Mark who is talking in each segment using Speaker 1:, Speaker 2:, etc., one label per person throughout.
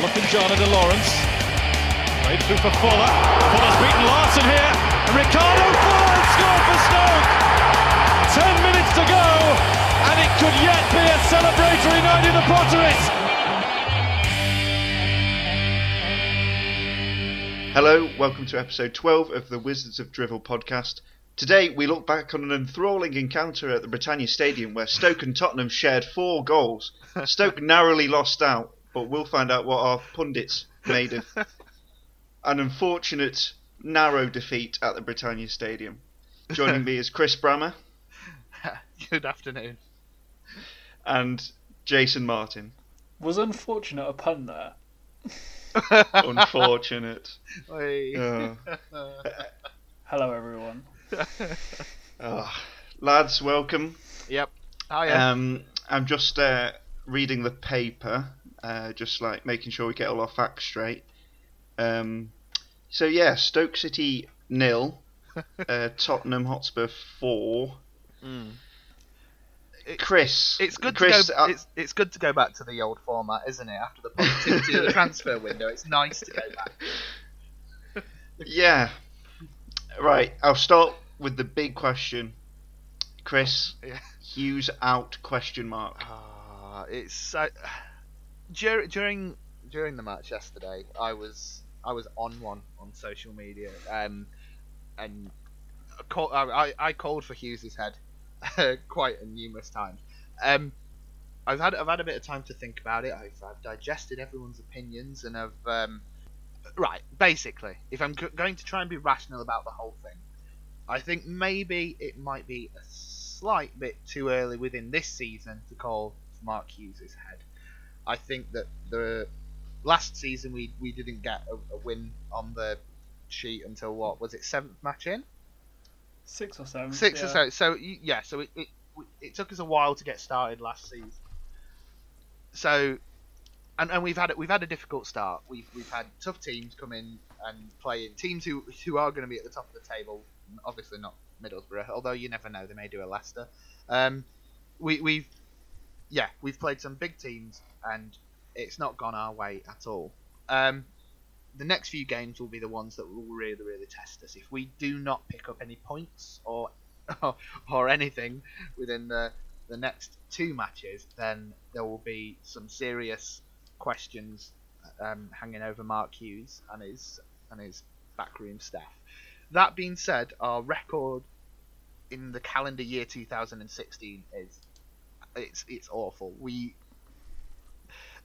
Speaker 1: Olofinjana de Lawrence. Played through for Fuller. Fuller's beaten Larson here. And Ricardo Fuller scored for Stoke. Ten minutes to go. And it could yet be a celebratory night in the Potteries.
Speaker 2: Hello, welcome to episode 12 of the Wizards of Drivel podcast. Today we look back on an enthralling encounter at the Britannia Stadium where Stoke and Tottenham shared four goals. Stoke narrowly lost out, but we'll find out what our pundits made of an unfortunate, narrow defeat at the Britannia Stadium. Joining me is Chris Brammer
Speaker 3: Good afternoon.
Speaker 2: and Jason Martin.
Speaker 4: Was unfortunate a pun there?
Speaker 2: Unfortunate.
Speaker 3: Oi.
Speaker 2: Oh.
Speaker 4: Hello, everyone.
Speaker 2: Oh. Lads, welcome.
Speaker 3: Yep. Oh yeah.
Speaker 2: Um, I'm just uh, reading the paper, uh, just like making sure we get all our facts straight. Um, so yeah, Stoke City nil, uh, Tottenham Hotspur four.
Speaker 3: Mm. It-
Speaker 2: Chris,
Speaker 3: It's good
Speaker 2: Chris,
Speaker 3: to go.
Speaker 2: uh,
Speaker 3: it's, it's good to go back to the old format, isn't it? After the positivity of the transfer window, it's nice to go back.
Speaker 2: yeah. Right, I'll start with the big question. Chris,
Speaker 3: Yeah.
Speaker 2: Hughes out? Question mark.
Speaker 3: Ah, it's so. Dur- during during the match yesterday, I was I was on one on social media, um, and I, call, I, I- called for Hughes's head quite a numerous times. Um, I've had I've had a bit of time to think about it. I've, I've digested everyone's opinions, and I've um, right. Basically, if I'm going to try and be rational about the whole thing, I think maybe it might be a slight bit too early within this season to call Mark Hughes' head. I think that the last season we, we didn't get a, a win on the sheet until what was it seventh match in
Speaker 4: Six or seven.
Speaker 3: six
Speaker 4: yeah.
Speaker 3: or so. So yeah, so it, it it took us a while to get started last season. So, and, and we've had we've had a difficult start. We've we've had tough teams come in and play in teams who who are going to be at the top of the table. Obviously not Middlesbrough, although you never know they may do a Leicester. Um, we we've yeah we've played some big teams and it's not gone our way at all. Um, the next few games will be the ones that will really, really test us. If we do not pick up any points or or anything within the the next two matches, then there will be some serious questions um, hanging over Mark Hughes and his and his backroom staff. That being said, our record in the calendar year 2016 is it's it's awful. We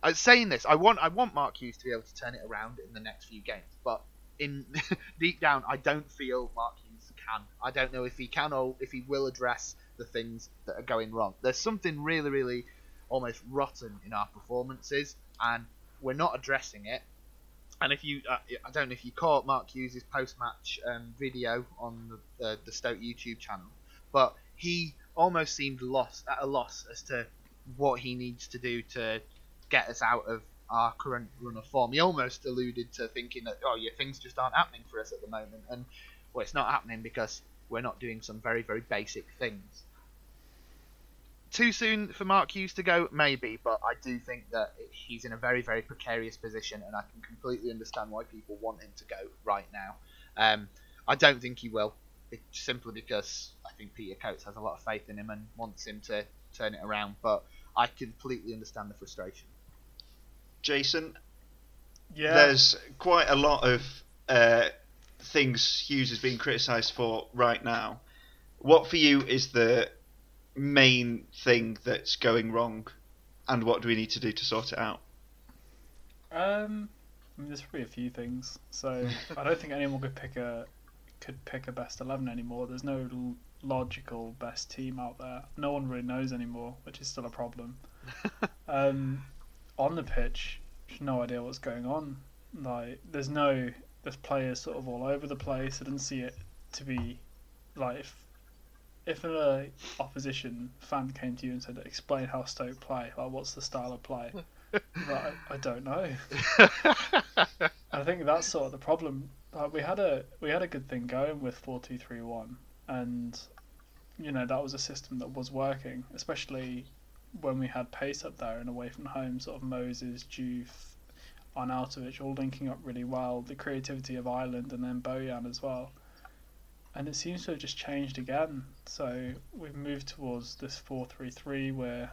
Speaker 3: I saying this. I want I want Mark Hughes to be able to turn it around in the next few games, but in deep down, I don't feel Mark Hughes can. I don't know if he can or if he will address the things that are going wrong. There's something really, really almost rotten in our performances, and we're not addressing it. And if you, uh, I don't know if you caught Mark Hughes' post-match um, video on the, uh, the Stoke YouTube channel, but he almost seemed lost at a loss as to what he needs to do to get us out of our current run of form. He almost alluded to thinking that, oh yeah, things just aren't happening for us at the moment, and well, it's not happening because we're not doing some very, very basic things. Too soon for Mark Hughes to go, maybe, but I do think that he's in a very, very precarious position, and I can completely understand why people want him to go right now. Um, I don't think he will, simply because I think Peter Coates has a lot of faith in him and wants him to turn it around, but I completely understand the frustration.
Speaker 2: Jason,
Speaker 4: Yeah.
Speaker 2: there's quite a lot of uh, things Hughes is being criticised for right now. What for you is the main thing that's going wrong, and what do we need to do to sort it out?
Speaker 4: Um, I mean, there's probably a few things. So I don't think anyone could pick a could pick a best eleven anymore. There's no l- logical best team out there. No one really knows anymore, which is still a problem. um, on the pitch, no idea what's going on. Like, there's no there's players sort of all over the place. I didn't see it to be like if if an opposition fan came to you and said, "Explain how Stoke play," like what's the style of play? like, I, I don't know. I think that's sort of the problem. We had a we had a good thing going with four two three one, and you know that was a system that was working, especially when we had pace up there and away from home. Sort of Moses, Juve, Arnautovic all linking up really well. The creativity of Ireland and then Bojan as well. And it seems to have just changed again. So we've moved towards this 4 3 3 where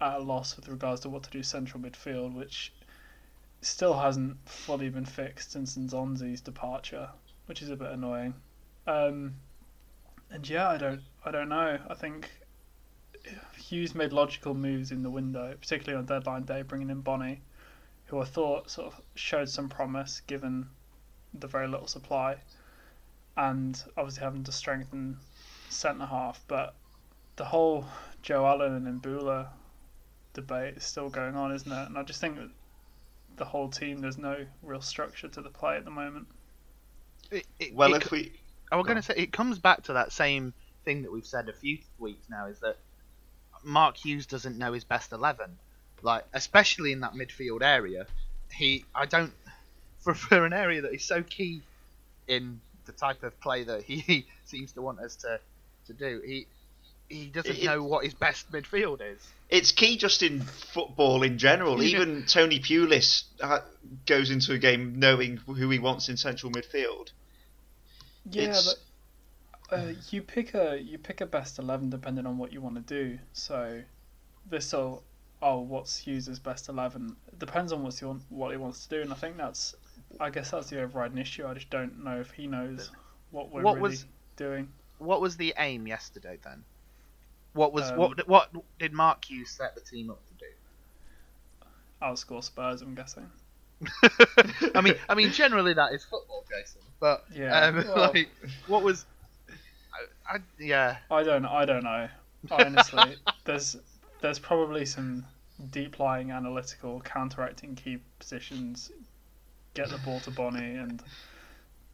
Speaker 4: at a loss with regards to what to do central midfield, which still hasn't fully been fixed since Nzonzi's departure, which is a bit annoying. Um, and yeah, I don't, I don't know. I think Hughes made logical moves in the window, particularly on deadline day, bringing in Bony, who I thought sort of showed some promise given the very little supply, and obviously having to strengthen centre half. But the whole Joe Allen and Imbula debate is still going on, isn't it? And I just think that the whole team, there's no real structure to the play at the moment.
Speaker 3: It, it,
Speaker 2: Well,
Speaker 3: it
Speaker 2: if we
Speaker 3: I was going to say it comes back to that same thing that we've said a few weeks now is that Mark Hughes doesn't know his best eleven, like especially in that midfield area. He, I don't, for for an area that is so key in the type of play that he seems to want us to to do. He he doesn't
Speaker 2: It-
Speaker 3: know what his best midfield is.
Speaker 2: it's key just in football in general. Even Tony Pulis uh, goes into a game knowing who he wants in central midfield.
Speaker 4: Yeah,
Speaker 2: It's-
Speaker 4: but uh, you pick a you pick a best eleven depending on what you want to do. So this will oh, what's Hughes' best eleven? It depends on what's he want, what he wants to do, and I think that's I guess that's the overriding issue. I just don't know if he knows what we're
Speaker 3: What
Speaker 4: really
Speaker 3: was-
Speaker 4: doing.
Speaker 3: What was the aim yesterday then? What was
Speaker 4: Um,
Speaker 3: what what did Mark Hughes set the team up to do?
Speaker 4: Outscore Spurs, I'm guessing.
Speaker 3: I mean, I mean, generally that is football, Jason. But
Speaker 4: Yeah,
Speaker 3: um,
Speaker 4: well-
Speaker 3: like, what was? I, I, yeah,
Speaker 4: I don't I don't know. Honestly, there's there's probably some deep lying analytical counteracting key positions. Get the ball to Bony and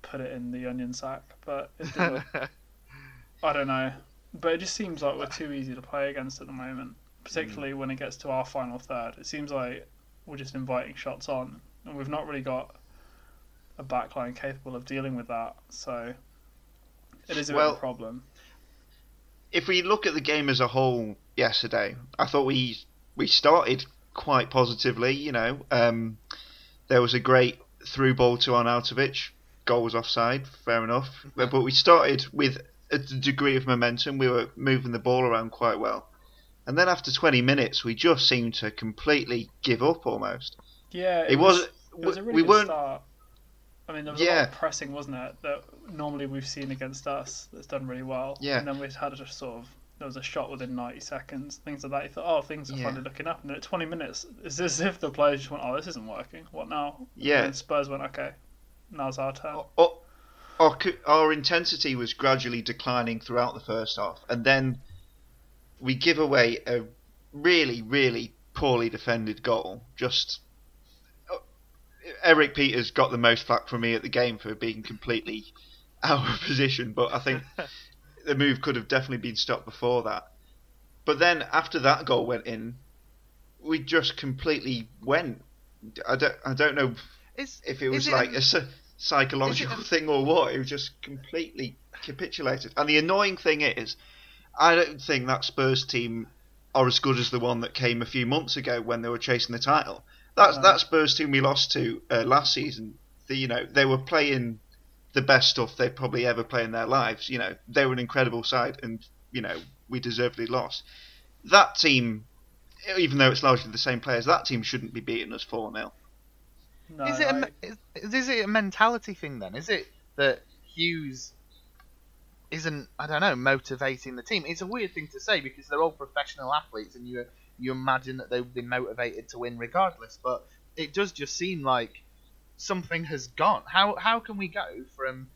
Speaker 4: put it in the onion sack, but it didn't I don't know, but it just seems like we're too easy to play against at the moment, particularly when it gets to our final third. It seems like we're just inviting shots on, and we've not really got a backline capable of dealing with that. So it is a bit of a problem.
Speaker 2: If we look at the game as a whole yesterday, I thought we we started quite positively. You know, um, there was a great through ball to Arnautovic. Goal was offside, fair enough. But we started with a degree of momentum. We were moving the ball around quite well. And then after 20 minutes, we just seemed to completely give up almost.
Speaker 4: Yeah,
Speaker 2: It, was,
Speaker 4: It was a really
Speaker 2: we
Speaker 4: good
Speaker 2: weren't
Speaker 4: start. I mean, there was a lot
Speaker 2: Yeah.
Speaker 4: of pressing, wasn't it? That normally we've seen against us that's done really well.
Speaker 2: Yeah.
Speaker 4: And then we've had a sort of there was a shot within 90 seconds, things like that. You thought, oh, things are
Speaker 2: Yeah.
Speaker 4: finally looking up. And then at 20 minutes, it's as if the players just went, oh, this isn't working. What now? And
Speaker 2: Yeah.
Speaker 4: then Spurs went, okay, now's our turn.
Speaker 2: Our, our intensity was gradually declining throughout the first half, and then we give away a really, really poorly defended goal. Just uh, Erik Pieters got the most flack from me at the game for being completely out of position, but I think the move could have definitely been stopped before that. But then after that goal went in, we just completely went. I don't, I don't know
Speaker 3: is
Speaker 2: if it was like
Speaker 3: an-
Speaker 2: a psychological thing or what. It was just completely capitulated. And the annoying thing is, I don't think that Spurs team are as good as the one that came a few months ago when they were chasing the title. That's
Speaker 4: No.
Speaker 2: that Spurs team we lost to uh, last season. The, you know they were playing the best stuff they'd probably ever play in their lives. You know they were an incredible side, and you know we deservedly lost. That team, even though it's largely the same players, that team shouldn't be beating us four 0
Speaker 4: No,
Speaker 3: is it a,
Speaker 4: I-
Speaker 3: is, is it a mentality thing then? Is it that Hughes isn't I don't know motivating the team? It's a weird thing to say because they're all professional athletes and you you imagine that they would be motivated to win regardless, but it does just seem like something has gone. How how can we go from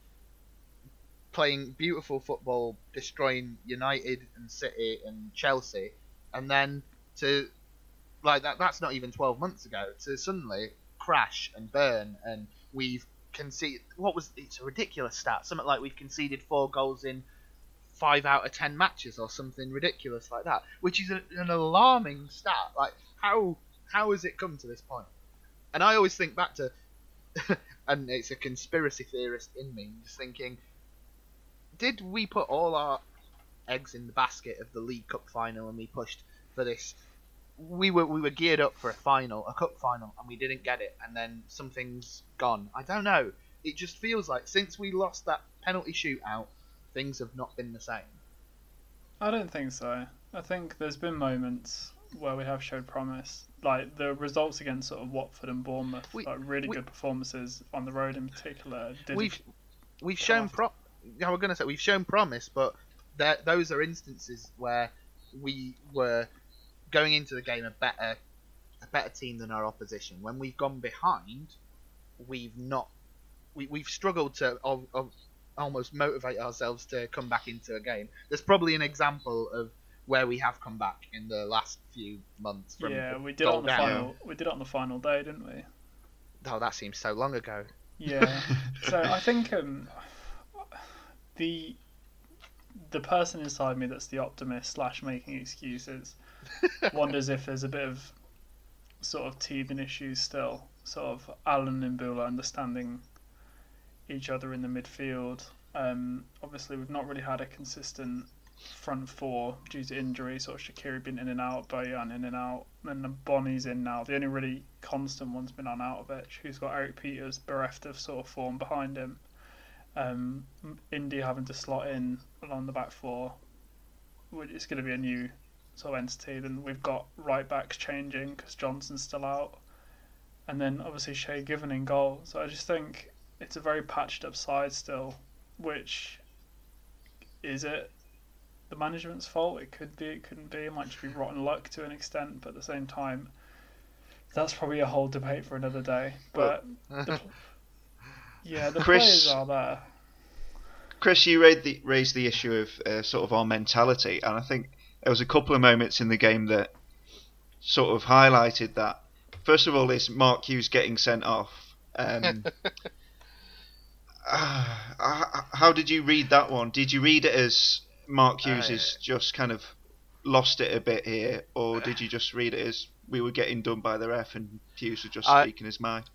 Speaker 3: playing beautiful football, destroying United and City and Chelsea, and then to like that that's not even 12 months ago to suddenly crash and burn and we've conceded what was it's a ridiculous stat something like we've conceded four goals in five out of ten matches or something ridiculous like that which is a, an alarming stat. Like how how has it come to this point? And i always think back to and it's a conspiracy theorist in me just thinking did we put all our eggs in the basket of the league cup final and we pushed for this we were we were geared up for a final, a cup final, and we didn't get it, and then something's gone. I don't know. It just feels like since we lost that penalty shootout, things have not been the same.
Speaker 4: I don't think so. I think there's been moments where we have showed promise, like the results against sort of Watford and Bournemouth,
Speaker 3: We-
Speaker 4: like really
Speaker 3: we-
Speaker 4: good performances on the road in particular. Did
Speaker 3: We've we've shown pro. I was gonna say we've shown promise, but that those are instances where we were going into the game a better a better team than our opposition. When we've gone behind, we've not we we've struggled to al- al- almost motivate ourselves to come back into a game. There's probably an example of where we have come back in the last few months. From
Speaker 4: yeah, we did it on the
Speaker 3: down.
Speaker 4: final. We did it on the final day, didn't we?
Speaker 3: Oh, that seems so long ago.
Speaker 4: Yeah. so I think um, the the person inside me that's the optimist slash making excuses wonders if there's a bit of sort of teething issues still. Sort of Allen and Bula understanding each other in the midfield. Um, obviously, we've not really had a consistent front four due to injury. Sort of Shaqiri been in and out, Bojan in and out, and then Bony's in now. The only really constant one's been Arnautovic, who's got Erik Pieters bereft of sort of form behind him. Um, India having to slot in along the back four, is going to be a new sort of entity. Then we've got right backs changing because Johnson's still out, and then obviously Shay Given in goal. So I just think it's a very patched up side still, which is it the management's fault? It could be, it couldn't be. It might just be rotten luck to an extent, but at the same time, that's probably a whole debate for another day. But the, yeah, the
Speaker 2: Chris-
Speaker 4: players are there.
Speaker 2: Chris, you raised the, raised the issue of uh, sort of our mentality, and I think there was a couple of moments in the game that sort of highlighted that. First of all, is Mark Hughes getting sent off. Um, uh, how did you read that one? Did you read it as Mark Hughes
Speaker 3: Uh,
Speaker 2: has just kind of lost it a bit here, or did you just read it as we were getting done by the ref and Hughes was just
Speaker 3: I-
Speaker 2: speaking his mind?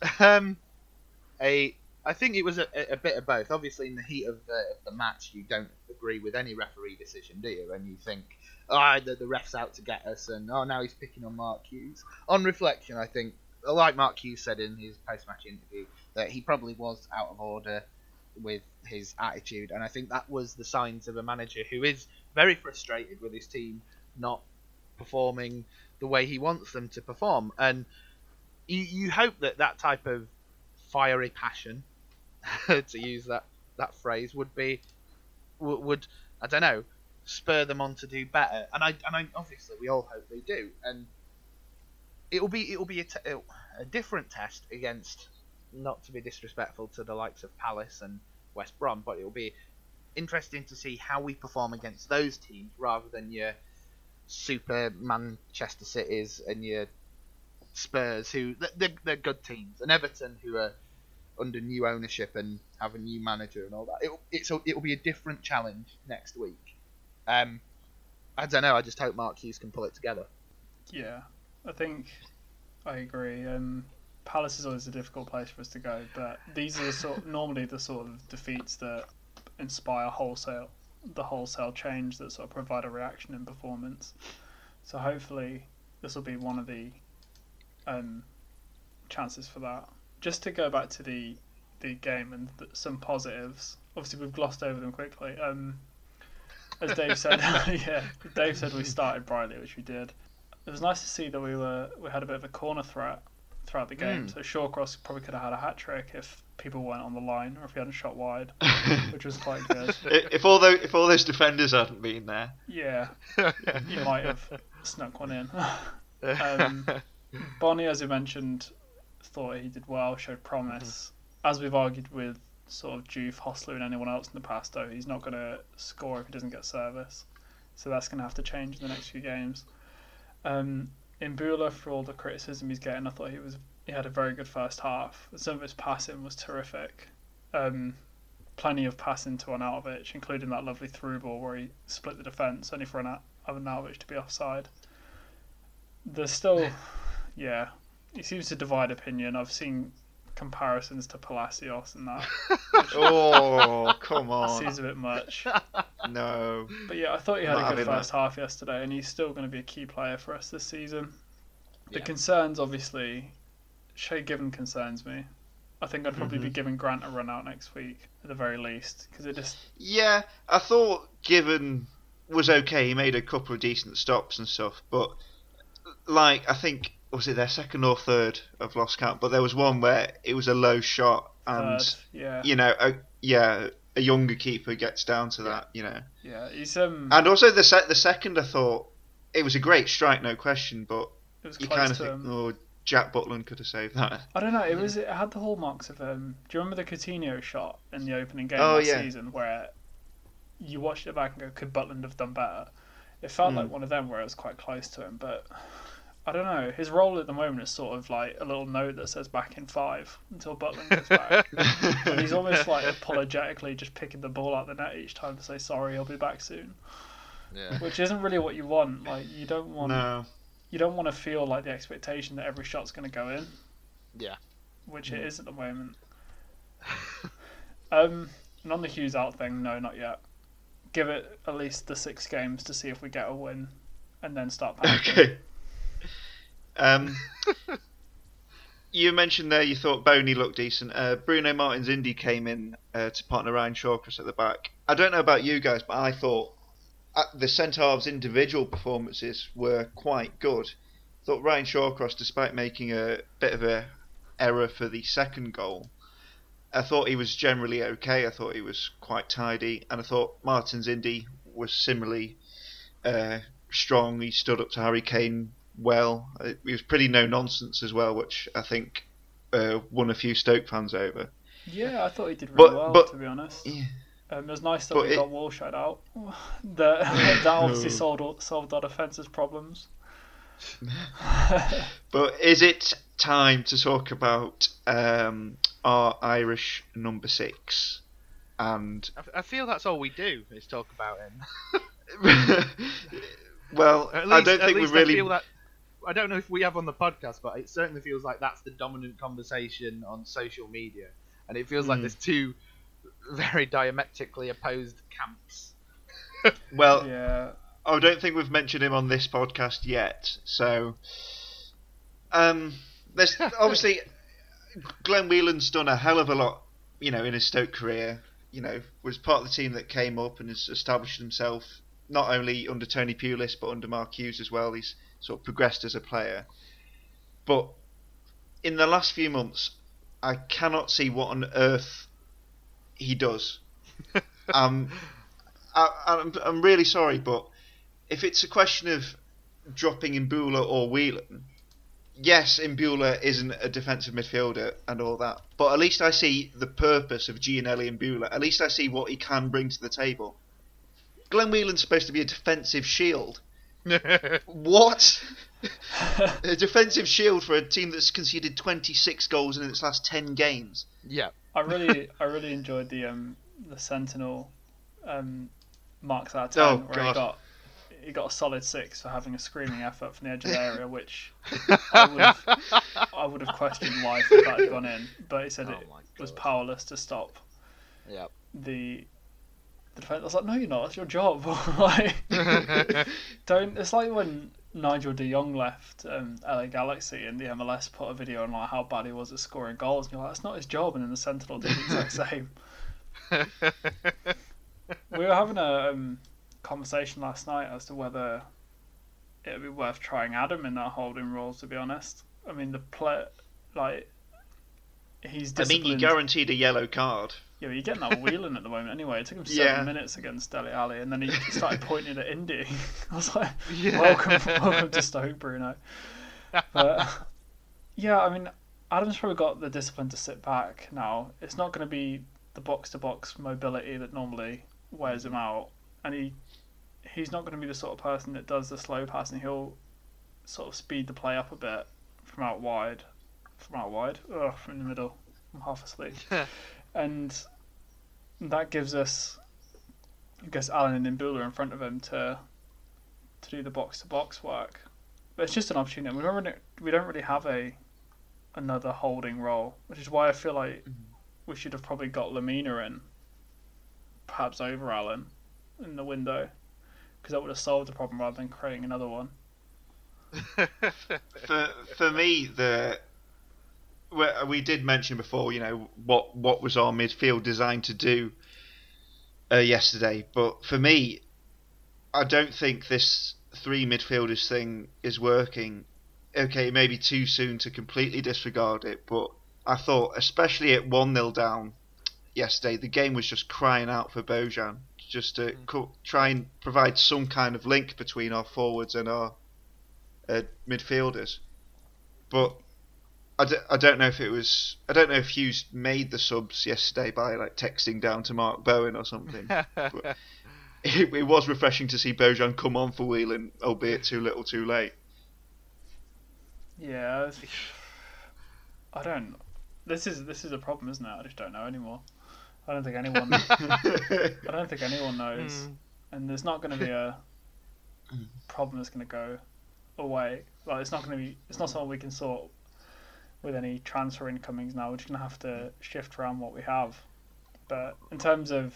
Speaker 3: Um, a I think it was a, a bit of both. Obviously, in the heat of the, of the match, you don't agree with any referee decision, do you? And you think, oh, the, the ref's out to get us, and oh, now he's picking on Mark Hughes. On reflection, I think, like Mark Hughes said in his post-match interview, that he probably was out of order with his attitude, and I think that was the signs of a manager who is very frustrated with his team not performing the way he wants them to perform, and you, you hope that that type of fiery passion, to use that, that phrase, would be would, would I don't know spur them on to do better. And I and I obviously we all hope they do. And it will be it will be a, a different test against not to be disrespectful to the likes of Palace and West Brom, but it will be interesting to see how we perform against those teams rather than your super Manchester Cities and your Spurs, who they're, they're good teams, and Everton, who are under new ownership and have a new manager and all that. It'll, it's a, it'll be a different challenge next week. Um, I don't know. I just hope Mark Hughes can pull it together.
Speaker 4: Yeah, I think I agree. Um, Palace is always a difficult place for us to go, but these are the sort normally the sort of defeats that inspire wholesale the wholesale change that sort of provide a reaction in performance. So hopefully this will be one of the um, chances for that. Just to go back to the the game and th- some positives. Obviously we've glossed over them quickly. Um, as Dave said, yeah, Dave said we started brightly, which we did. It was nice to see that we were we had a bit of a corner threat throughout the game.
Speaker 3: Mm.
Speaker 4: So Shawcross probably could have had a hat trick if people weren't on the line or if he hadn't shot wide, which was quite good.
Speaker 2: if all those if all those defenders hadn't been there,
Speaker 4: Yeah, you might have snuck one in. Um, Bony, as you mentioned, thought he did well, showed promise. As we've argued with sort of Juve, Hostler, and anyone else in the past, though, he's not going to score if he doesn't get service. So that's going to have to change in the next few games. Um, Bula, for all the criticism he's getting, I thought he was he had a very good first half. Some of his passing was terrific. Um, plenty of passing to Arnautovic, including that lovely through ball where he split the defence, only for Arnautovic to be offside. There's still, yeah, he seems to divide opinion. I've seen comparisons to Palacios and that.
Speaker 2: Oh, come on.
Speaker 4: seems a bit much.
Speaker 2: No.
Speaker 4: But yeah, I thought he had
Speaker 2: Not
Speaker 4: a good
Speaker 2: having
Speaker 4: first half yesterday, and he's still going to be a key player for us this season. The
Speaker 3: Yeah.
Speaker 4: concerns, obviously, Shay Given concerns me. I think I'd probably be
Speaker 2: Mhm.
Speaker 4: giving Grant a run out next week at the very least, because it just
Speaker 2: Yeah, I thought Given was okay. He made a couple of decent stops and stuff, but like I think was it their second or third? I've lost count. But there was one where it was a low shot, and
Speaker 4: third, yeah,
Speaker 2: you know, a, yeah, a younger keeper gets down to that. You know,
Speaker 4: yeah, he's um,
Speaker 2: and also the se- the second I thought it was a great strike, no question. But
Speaker 4: it was
Speaker 2: you kind of think,
Speaker 4: him.
Speaker 2: oh, Jack Butland could have saved that.
Speaker 4: I don't know. It was it had the hallmarks of um. Do you remember the Coutinho shot in the opening game
Speaker 2: Oh,
Speaker 4: last
Speaker 2: yeah.
Speaker 4: season where you watched it back and go, could Butland have done better? It felt
Speaker 2: Mm.
Speaker 4: like one of them where it was quite close to him, but I don't know. His role at the moment is sort of like a little note that says back in five until Butland gets back. and he's almost like apologetically just picking the ball out the net each time to say sorry, he'll be back soon,
Speaker 3: Yeah.
Speaker 4: which isn't really what you want. Like you don't want
Speaker 2: no.
Speaker 4: you don't want to feel like the expectation that every shot's going to go in.
Speaker 3: Yeah.
Speaker 4: Which it is at the moment. um, and on the Hughes out thing, no, not yet. Give it at least the six games to see if we get a win, and then start panicking.
Speaker 2: Okay. Um, you mentioned there you thought Bony looked decent. Uh, Bruno Martins Indi came in uh, to partner Ryan Shawcross at the back. I don't know about you guys, but I thought uh, the centre halves' individual performances were quite good. thought Ryan Shawcross, despite making a bit of a error for the second goal, I thought he was generally okay. I thought he was quite tidy, and I thought Martins Indi was similarly uh, strong. He stood up to Harry Kane well. Uh, He was pretty no nonsense as well, which I think uh, won a few Stoke fans over.
Speaker 4: Yeah, I thought he did really
Speaker 2: But-
Speaker 4: well,
Speaker 2: but-
Speaker 4: to be honest.
Speaker 2: Yeah.
Speaker 4: Um, it was nice that
Speaker 2: But
Speaker 4: we
Speaker 2: it-
Speaker 4: got Wollscheid out. that, that obviously solved, solved our defence's problems.
Speaker 2: But is it time to talk about um, our Irish number six? And
Speaker 3: I feel that's all we do is talk about him.
Speaker 2: well,
Speaker 3: At least,
Speaker 2: I don't
Speaker 3: at
Speaker 2: think we really.
Speaker 3: I feel that. I don't know if we have on the podcast, but it certainly feels like that's the dominant conversation on social media, and it feels like
Speaker 2: Hmm.
Speaker 3: there's two very diametrically opposed camps.
Speaker 2: Well,
Speaker 4: yeah,
Speaker 2: I don't think we've mentioned him on this podcast yet. So, um, there's obviously Glenn Whelan's done a hell of a lot, you know, in his Stoke career. You know, was part of the team that came up and has established himself not only under Tony Pulis but under Mark Hughes as well. He's sort of progressed as a player. But in the last few months, I cannot see what on earth he does. um, I, I'm, I'm really sorry, but if it's a question of dropping Imbula or Whelan, yes, Imbula isn't a defensive midfielder and all that, but at least I see the purpose of Giannelli Imbula. At least I see what he can bring to the table. Glenn Whelan's supposed to be a defensive shield. What? a defensive shield for a team that's conceded 26 goals in its last 10 games.
Speaker 3: yeah.
Speaker 4: I really, I really enjoyed the um, the Sentinel um, marks out of ten
Speaker 2: Oh,
Speaker 4: where
Speaker 2: God.
Speaker 4: he got he got a solid six for having a screaming effort from the edge of the area, which I would have, I would have questioned why if that had gone in, but he said
Speaker 3: Oh
Speaker 4: it was powerless to stop
Speaker 3: Yeah.
Speaker 4: the the defense. I was like, no, you're not. It's your job. like, don't. It's like when Nigel De Jong left um, LA Galaxy and the MLS put a video on like how bad he was at scoring goals, and you're like, that's not his job. And then the Sentinel did the exact same. we were having a um, conversation last night as to whether it would be worth trying Adam in that holding role. To be honest, I mean the play like he's.
Speaker 2: I mean, you guaranteed a yellow card.
Speaker 4: Yeah, you're getting that wheeling at the moment anyway. It took him seven
Speaker 2: Yeah.
Speaker 4: minutes against Dele Alli, and then he started pointing at Indi. I was like,
Speaker 3: Yeah.
Speaker 4: welcome, welcome to Stoke, Bruno. But yeah, I mean, Adam's probably got the discipline to sit back now. It's not going to be the box to box mobility that normally wears him out, and he he's not going to be the sort of person that does the slow passing. He'll sort of speed the play up a bit from out wide, from out wide, ugh, from the middle. I'm half asleep, and that gives us, I guess, Allen and Imbula in front of him to to do the box to box work. But it's just an opportunity. We don't really, we don't really have a another holding role, which is why I feel like mm-hmm. we should have probably got Lamina in, perhaps over Allen, in the window, because that would have solved the problem rather than creating another one.
Speaker 2: for for me, the well, we did mention before, you know, what what was our midfield designed to do uh, yesterday, but for me, I don't think this three midfielders thing is working. Okay, it may be too soon to completely disregard it, but I thought, especially at one 0 down yesterday, the game was just crying out for Bojan just to co- try and provide some kind of link between our forwards and our uh, midfielders. But I d- I don't know if it was I don't know if Hughes made the subs yesterday by like texting down to Mark Bowen or something. but it, it was refreshing to see Bojan come on for Whelan, albeit too little, too late.
Speaker 4: Yeah, it's- I don't. This is this is a problem, isn't it? I just don't know anymore. I don't think anyone. I don't think anyone knows,
Speaker 3: Mm.
Speaker 4: and there's not going to be a problem that's going to go away. Like it's not going to be. It's not something we can sort with any transfer incomings now. We're just going to have to shift around what we have. But in terms of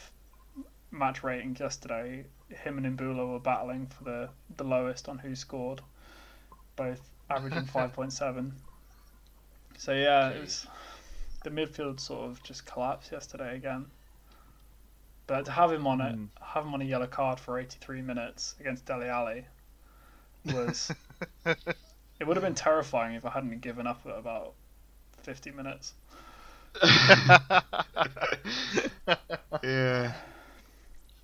Speaker 4: match ratings yesterday, him and Imbula were battling for the the lowest on WhoScored, both averaging five point seven. So yeah, it was the midfield sort of just collapsed yesterday again. But to have him on it,
Speaker 2: Mm.
Speaker 4: have him on a yellow card for 83 minutes against Dele Alli was. it would have been terrifying if I hadn't given up at about 50 minutes.
Speaker 2: yeah.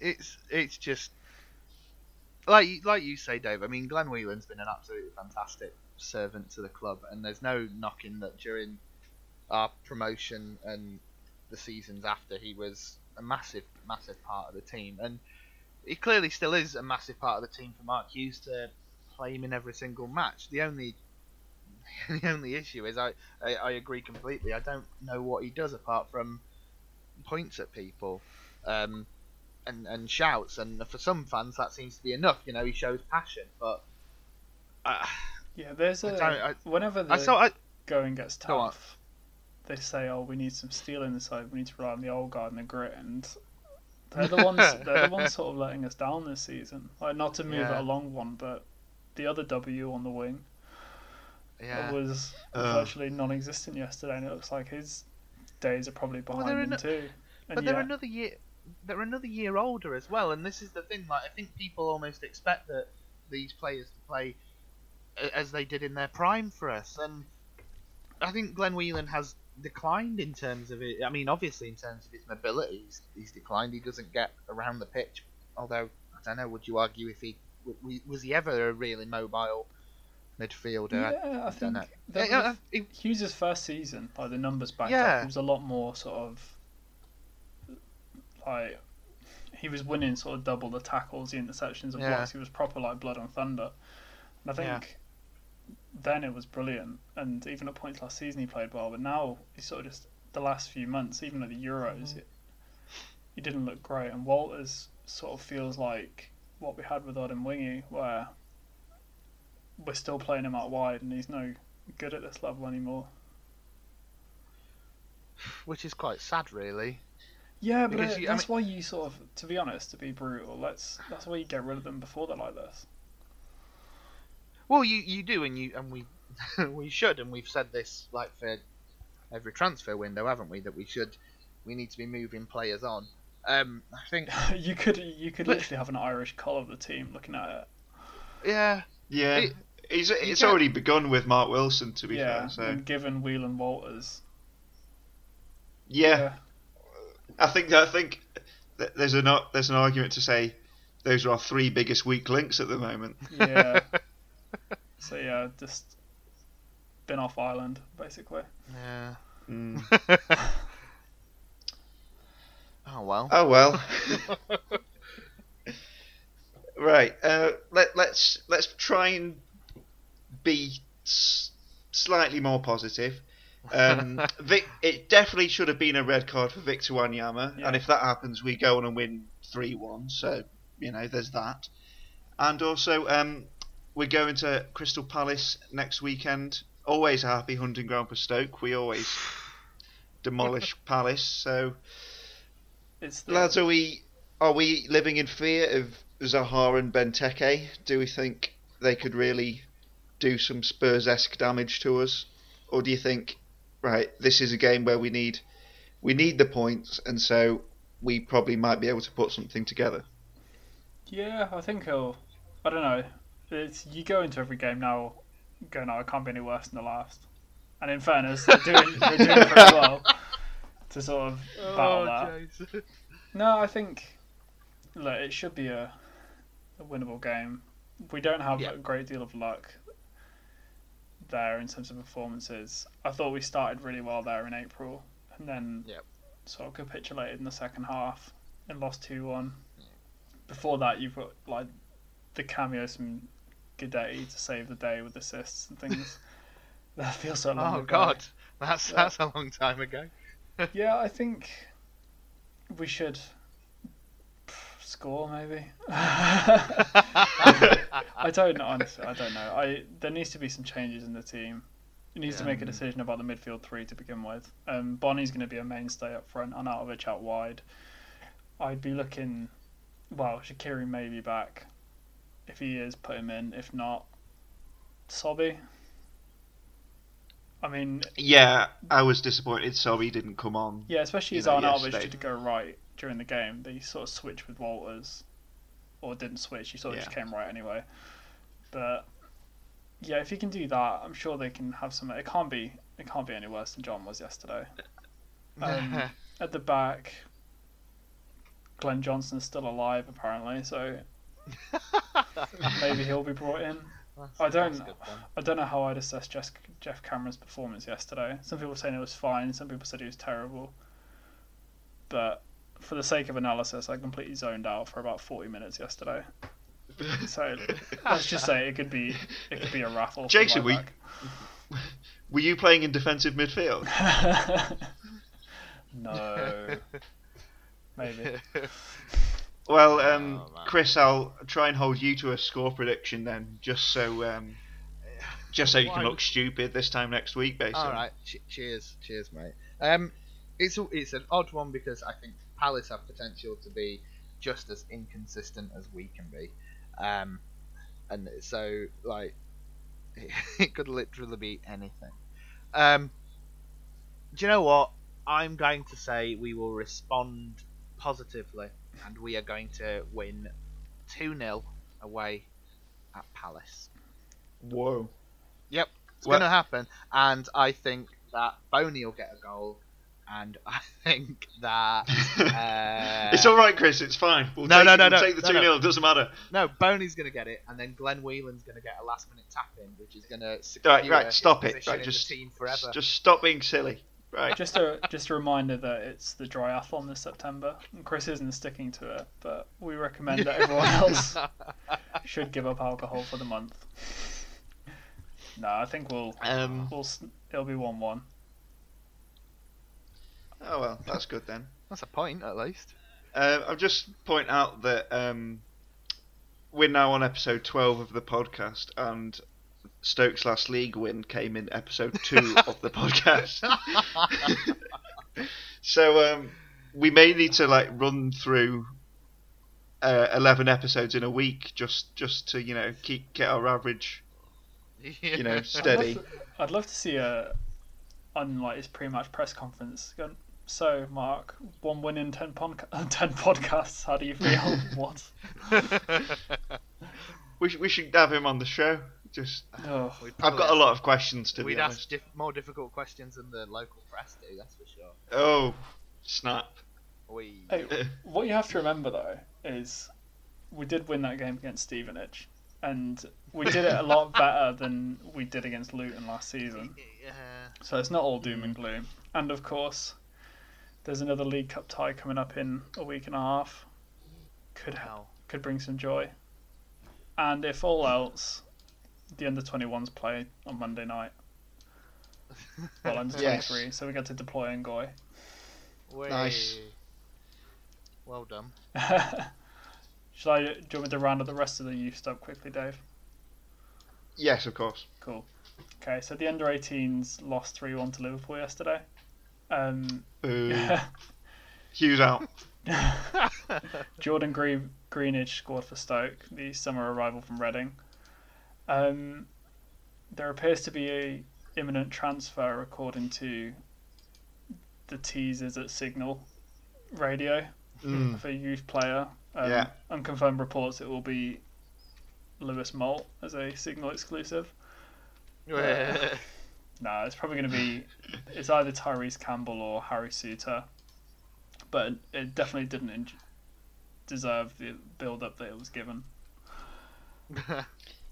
Speaker 3: it's it's just like like you say, Dave. I mean, Glenn Whelan's been an absolutely fantastic servant to the club, and there's no knocking that during our promotion and the seasons after, he was a massive, massive part of the team, and he clearly still is a massive part of the team for Mark Hughes to play him in every single match. The only the only issue is I, I, I agree completely. I don't know what he does apart from points at people. Um, and, and shouts, and for some fans that seems to be enough. You know, he shows passion, but uh,
Speaker 4: Yeah, there's
Speaker 3: I
Speaker 4: a. whenever the
Speaker 3: I saw I,
Speaker 4: going gets
Speaker 3: Go
Speaker 4: tough, they say, "Oh, we need some steel in the side. We need to rely on the old guard and the grit." And they're the ones. they're the ones sort of letting us down this season. Like not to move
Speaker 3: Yeah.
Speaker 4: it along one, but the other W on the wing
Speaker 3: yeah.
Speaker 4: was
Speaker 2: Uh.
Speaker 4: virtually non-existent yesterday, and it looks like his days are probably behind
Speaker 3: they're
Speaker 4: him
Speaker 3: in a-
Speaker 4: too. And
Speaker 3: But they're
Speaker 4: yet-
Speaker 3: another year. They're another year older as well, and this is the thing. Like I think people almost expect that these players to play as they did in their prime for us, and I think Glenn Whelan has declined in terms of it. I mean, obviously in terms of his mobility, he's, he's declined. He doesn't get around the pitch. Although I don't know, would you argue if he w- was he ever a really mobile midfielder?
Speaker 4: yeah, I
Speaker 3: don't
Speaker 4: think that
Speaker 3: Yeah,
Speaker 4: was-
Speaker 3: he-
Speaker 4: Hughes' first season, like the numbers back
Speaker 3: Yeah.
Speaker 4: up, was a lot more sort of like he was winning sort of double the tackles, the interceptions, and
Speaker 3: Yeah.
Speaker 4: blocks. He was proper like blood on thunder. And I think then it was brilliant, and even at points last season he played well. But now he's sort of just the last few months, even at the Euros,
Speaker 3: Mm-hmm.
Speaker 4: it, he didn't look great. And Walters sort of feels like what we had with Odin Wingy, where we're still playing him out wide, and he's no good at this level anymore.
Speaker 3: which is quite sad, really.
Speaker 4: Yeah, but uh,
Speaker 3: you-
Speaker 4: that's why you sort of, to be honest, to be brutal, let's that's why you get rid of them before they're like this.
Speaker 3: Well, you you do, and you and we we should, and we've said this like for every transfer window, haven't we? That we should we need to be moving players on. Um, I think
Speaker 4: you could you could
Speaker 3: But-
Speaker 4: literally have an Irish call of the team looking at it.
Speaker 3: yeah,
Speaker 2: Yeah.
Speaker 3: It-
Speaker 2: He's, it's
Speaker 3: can't-
Speaker 2: already begun with Marc Wilson, to be
Speaker 4: yeah,
Speaker 2: fair. So
Speaker 4: and given Whelan Walters.
Speaker 2: yeah, I think I think th- there's an ar- there's an argument to say those are our three biggest weak links at the moment.
Speaker 4: Yeah. so yeah, just been off island basically.
Speaker 3: yeah.
Speaker 2: Mm.
Speaker 3: Oh well.
Speaker 2: Oh well. right. Uh, let let's let's try and be s- slightly more positive. Um, Vic, it definitely should have been a red card for Victor Wanyama,
Speaker 4: Yeah.
Speaker 2: and if that happens, we go on and win three one. So you know, there's that. And also, um, we're going to Crystal Palace next weekend always a happy hunting ground for Stoke. We always demolish Palace. So,
Speaker 4: It's the,
Speaker 2: lads, are we are we living in fear of Zaha and Benteke? Do we think they could really do some Spurs-esque damage to us, or do you think, right, this is a game where we need we need the points, and so we probably might be able to put something together?
Speaker 4: Yeah, I think he'll. I don't know. It's you go into every game now, going, "No, it can't be any worse than the last." And in fairness, they're doing, they're doing pretty well to sort of oh, battle that.
Speaker 3: Jason.
Speaker 4: No, I think look, it should be a, a winnable game. We don't have
Speaker 3: Yeah.
Speaker 4: a great deal of luck there in terms of performances. I thought we started really well there in April, and then
Speaker 3: Yep.
Speaker 4: sort of capitulated in the second half and lost two one. Before that, you've got like the cameos from Guidetti to save the day with assists and things. that feels so long
Speaker 3: Oh
Speaker 4: ago.
Speaker 3: God, that's
Speaker 4: Yeah.
Speaker 3: that's a long time ago.
Speaker 4: Yeah, I think we should score maybe. I don't know. Honestly, I don't know. I there needs to be some changes in the team. It needs to make a decision about the midfield three to begin with. Um, Bony's going to be a mainstay up front, and Arnautovic out of a chat wide. I'd be looking. Well, Shaqiri may be back. If he is, put him in. If not, Sobhi. I mean,
Speaker 2: Yeah, I was disappointed Sobhi didn't come on.
Speaker 4: yeah, especially
Speaker 2: you
Speaker 4: as
Speaker 2: know,
Speaker 4: Arnautovic
Speaker 2: yesterday.
Speaker 4: did go right during the game. They sort of switched with Walters, or didn't switch. He sort of just came right anyway. But yeah, if he can do that, I'm sure they can have some. It can't be. It can't be any worse than John was yesterday. Um, at the back, Glenn Johnson's still alive apparently, so maybe he'll be brought in.
Speaker 3: That's-
Speaker 4: I don't-
Speaker 3: that's good then.
Speaker 4: I don't know how I'd assess Geoff, Geoff Cameron's performance yesterday. Some people were saying it was fine, some people said he was terrible. But for the sake of analysis, I completely zoned out for about 40 minutes yesterday. So let's just say it could be it could be a raffle. for
Speaker 2: Jason,
Speaker 4: right
Speaker 2: Were you playing in defensive midfield?
Speaker 4: no, maybe.
Speaker 2: Well, um,
Speaker 3: Oh.
Speaker 2: Chris, I'll try and hold you to a score prediction then, just so um, just so you can look stupid this time next week, basically.
Speaker 3: All right, cheers, cheers, mate. Um, it's a- it's an odd one because I think Palace have potential to be just as inconsistent as we can be, um, and so like it could literally be anything. Um, do you know what? I'm going to say we will respond positively, and we are going to win two 0 away at Palace.
Speaker 2: Whoa.
Speaker 3: Yep,
Speaker 2: it's
Speaker 3: going to happen, and I think that Bony will get a goal, and I think that uh,
Speaker 2: it's all right, Chris. It's fine. We'll
Speaker 3: No,
Speaker 2: take,
Speaker 3: no, no,
Speaker 2: we'll
Speaker 3: no,
Speaker 2: take the
Speaker 3: no,
Speaker 2: two
Speaker 3: no.
Speaker 2: 0 It doesn't matter.
Speaker 3: no Bony's going to get it, and then Glenn Whelan's going to get a last minute tap in, which is going to secure
Speaker 2: Right, right. Stop it. Right, just
Speaker 3: the team forever.
Speaker 2: just stop being silly. Right.
Speaker 4: Just a just a reminder that it's the triathlon this September. And Chris isn't sticking to it, but we recommend that everyone else should give up alcohol for the month. No, I think we'll
Speaker 2: Um.
Speaker 4: we'll it'll be one one.
Speaker 2: Oh well, that's good then.
Speaker 3: That's a point, at least.
Speaker 2: Uh, I'll just point out that um, we're now on episode 12 of the podcast, and Stokes' last league win came in episode 2 of the podcast. so um, we may need to like run through uh, 11 episodes in a week just just to you know keep get our average you know
Speaker 4: I'd love,
Speaker 2: steady.
Speaker 4: to, I'd love to see a on like his pre-match press conference. Going, so, Mark, one win in ten, pon- 10 podcasts. How do you feel? what?
Speaker 2: We, sh- we should have him on the show. Just
Speaker 4: Oh,
Speaker 3: We'd
Speaker 2: I've got a lot of questions to
Speaker 3: We'd
Speaker 2: be
Speaker 3: ask
Speaker 2: honest.
Speaker 3: diff- more difficult questions than the local press do, that's for sure.
Speaker 2: Oh, snap!
Speaker 3: We.
Speaker 4: Hey, what you have to remember though is we did win that game against Stevenage, and we did it a lot better than we did against Luton last season.
Speaker 3: Yeah.
Speaker 4: So it's not all doom and gloom. And of course, there's another League Cup tie coming up in a week and a half. Could
Speaker 3: help.
Speaker 4: could bring some joy. And if all else, the under 21s play on Monday night. Well, under
Speaker 2: Yes.
Speaker 4: 23, so we get to deploy Ngoy.
Speaker 2: Nice.
Speaker 3: Well done.
Speaker 4: Shall I? Do you want me to round up the rest of the youth stuff quickly, Dave?
Speaker 2: Yes, of course.
Speaker 4: Cool. Okay, so the under 18s lost 3 1 to Liverpool yesterday. Um,
Speaker 2: Boo. Hughes out.
Speaker 4: Jordan Green, Greenidge scored for Stoke, the summer arrival from Reading. Um, there appears to be a imminent transfer according to the teasers at Signal Radio
Speaker 2: Mm.
Speaker 4: for a youth player. Um,
Speaker 2: Yeah.
Speaker 4: Unconfirmed reports it will be Lewis Malt as a Signal exclusive. No, it's probably going to be it's either Tyrese Campbell or Harry Souttar, but it definitely didn't en- deserve the build up that it was given.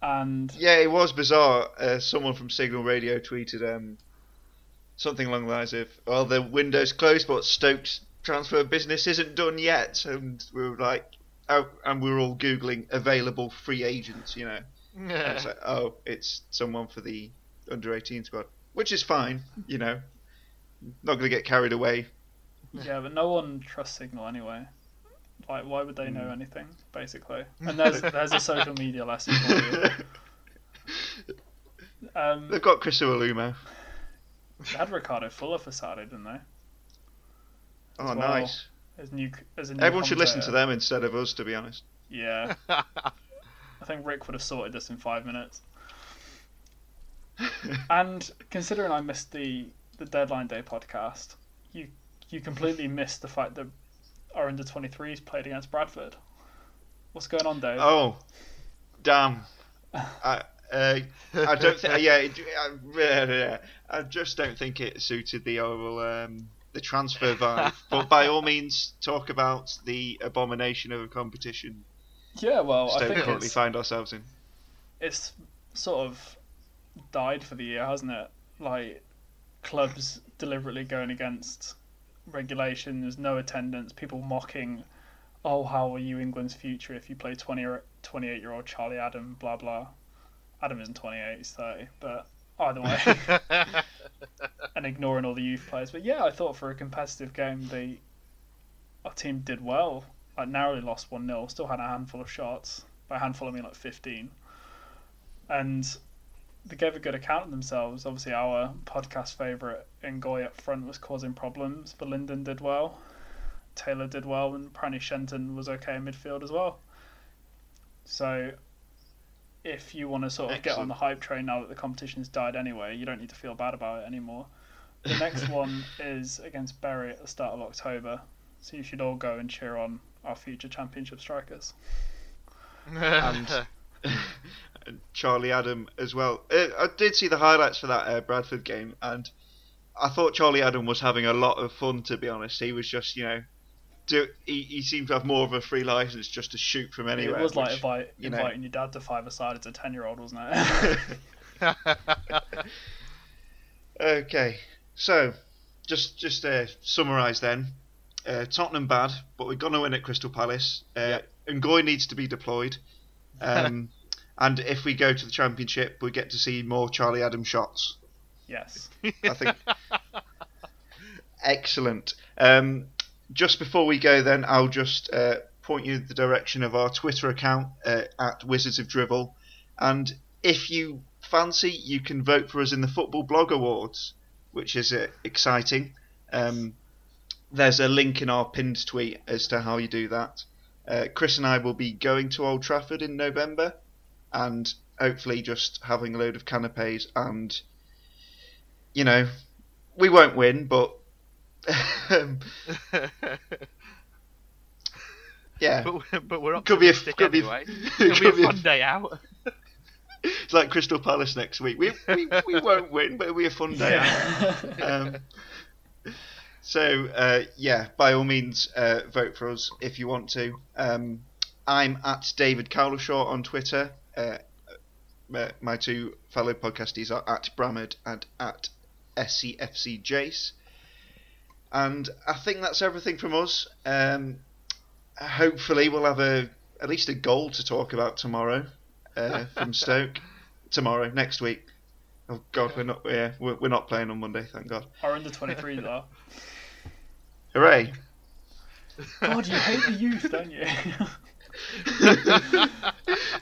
Speaker 4: And
Speaker 2: Yeah, it was bizarre. Uh, someone from Signal Radio tweeted um, something along the lines of, "Well, the window's closed, but Stokes transfer business isn't done yet," and we were like, "Oh," and we were all googling available free agents, you know. And it's like, oh, it's someone for the under 18 squad, which is fine, you know. Not going to get carried away.
Speaker 4: yeah, but no one trusts Signal anyway. Like, why would they
Speaker 2: Hmm.
Speaker 4: know anything, basically? And there's there's a social media lesson for you. Um,
Speaker 2: They've got Chris Iwelumo.
Speaker 4: they had Ricardo Fuller for Saturday, didn't they?
Speaker 2: Oh,
Speaker 4: well.
Speaker 2: nice.
Speaker 4: As new, as a new
Speaker 2: Everyone should listen to them instead of us, to be honest.
Speaker 4: Yeah, I think Rick would have sorted this in five minutes. And considering I missed the the deadline day podcast, you you completely missed the fact that our under 23s played against Bradford. What's going on, Dave?
Speaker 2: Oh, damn. I, uh, I don't think. Yeah, it, I, I just don't think it suited the overall um, the transfer vibe. but by all means, talk about the abomination of a competition
Speaker 4: yeah, well, I think
Speaker 2: currently find ourselves in.
Speaker 4: it's sort of died for the year, hasn't it? Like clubs deliberately going against regulation. There's no attendance. People mocking, "Oh, how are you England's future if you play 20 or 28 year old Charlie Adam?" Blah blah. Adam isn't 28; he's 30. But either way, and ignoring all the youth players. But yeah, I thought for a competitive game, the our team did well. Like narrowly lost one 0 Still had a handful of shots. By a handful, I mean like 15. And they gave a good account of themselves. Obviously, our podcast favourite Ngoy up front was causing problems, but Linden did well. Taylor did well, and Pranny Shenton was okay in midfield as well. So, if you want to sort of get on the hype train now that the competition's died anyway, you don't need to feel bad about it anymore. The next one is against Bury at the start of October, so you should all go and cheer on our future championship strikers.
Speaker 2: and and Charlie Adam as well. Uh, I did see the highlights for that uh, Bradford game, and I thought Charlie Adam was having a lot of fun. To be honest, he was just you know, do he, he seemed to have more of a free license just to shoot from anywhere.
Speaker 4: it was like
Speaker 2: which-
Speaker 4: invite,
Speaker 2: you know-
Speaker 4: inviting your dad to five aside as a ten year old, wasn't it?
Speaker 2: okay, so just just uh, summarise then. Uh, Tottenham bad, but we're gonna win at Crystal Palace. Uh, Ngoy needs to be deployed, um, and if we go to the Championship, we get to see more Charlie Adam shots.
Speaker 4: yes.
Speaker 2: I think. Excellent. Um, just before we go, then I'll just uh, point you the direction of our Twitter account uh, at Wizards of Drivel, and if you fancy, you can vote for us in the Football Blog Awards, which is uh, exciting. Um, there's a link in our pinned tweet as to how you do that. Uh, Chris and I will be going to Old Trafford in November, and hopefully just having a load of canapes and you know, we won't win, but um, yeah,
Speaker 3: but, we're- but we're
Speaker 2: Could be a- could be-
Speaker 3: anyway.
Speaker 2: could
Speaker 3: be
Speaker 2: be
Speaker 3: a fun day out.
Speaker 2: it's like Crystal Palace next week. We we, we won't win, but it'll be a fun day. out. Um, so uh, yeah, by all means, uh, vote for us if you want to. Um, I'm at David Cowlishaw on Twitter. Uh, uh, my two fellow podcasties are at Brammered and at SCFC Jase. And I think that's everything from us. Um, hopefully, we'll have a at least a goal to talk about tomorrow uh, from Stoke. Tomorrow, next week. Oh God, we're not. Yeah, we're, we're not playing on Monday. Thank God.
Speaker 4: Our under 23s are.
Speaker 2: Hooray!
Speaker 4: God, you hate the youth, don't you?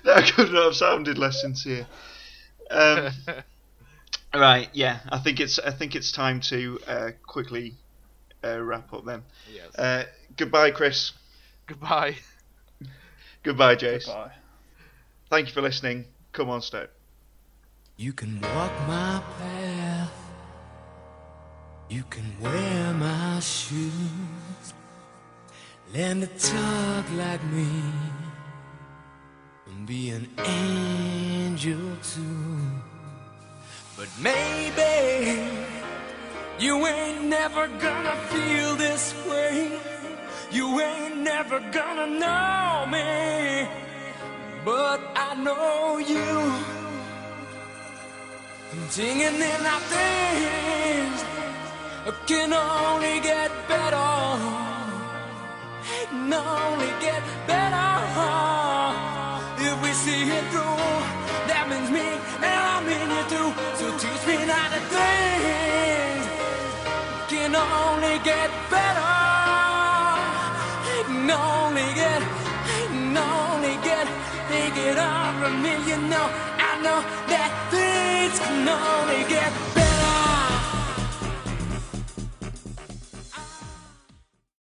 Speaker 2: that could not have sounded less sincere. Um, right, yeah. I think it's I think it's time to uh, quickly uh, wrap up then.
Speaker 3: yes.
Speaker 2: Uh, goodbye, Chris.
Speaker 3: Goodbye.
Speaker 2: Goodbye, Jase.
Speaker 4: Goodbye.
Speaker 2: Thank you for listening. Come on, Stoke.
Speaker 5: You can walk my path. You can wear my shoes. Learn to talk like me. And be an angel too. But maybe you ain't never gonna feel this way. You ain't never gonna know me. But I know you. I'm Singing in our things I can only get better. Can only get better if we see it through. That means me and I mean you too. So teach me not to think. Can only get better. Can only get, can only get. Think it over me, you know. I know that things can only get.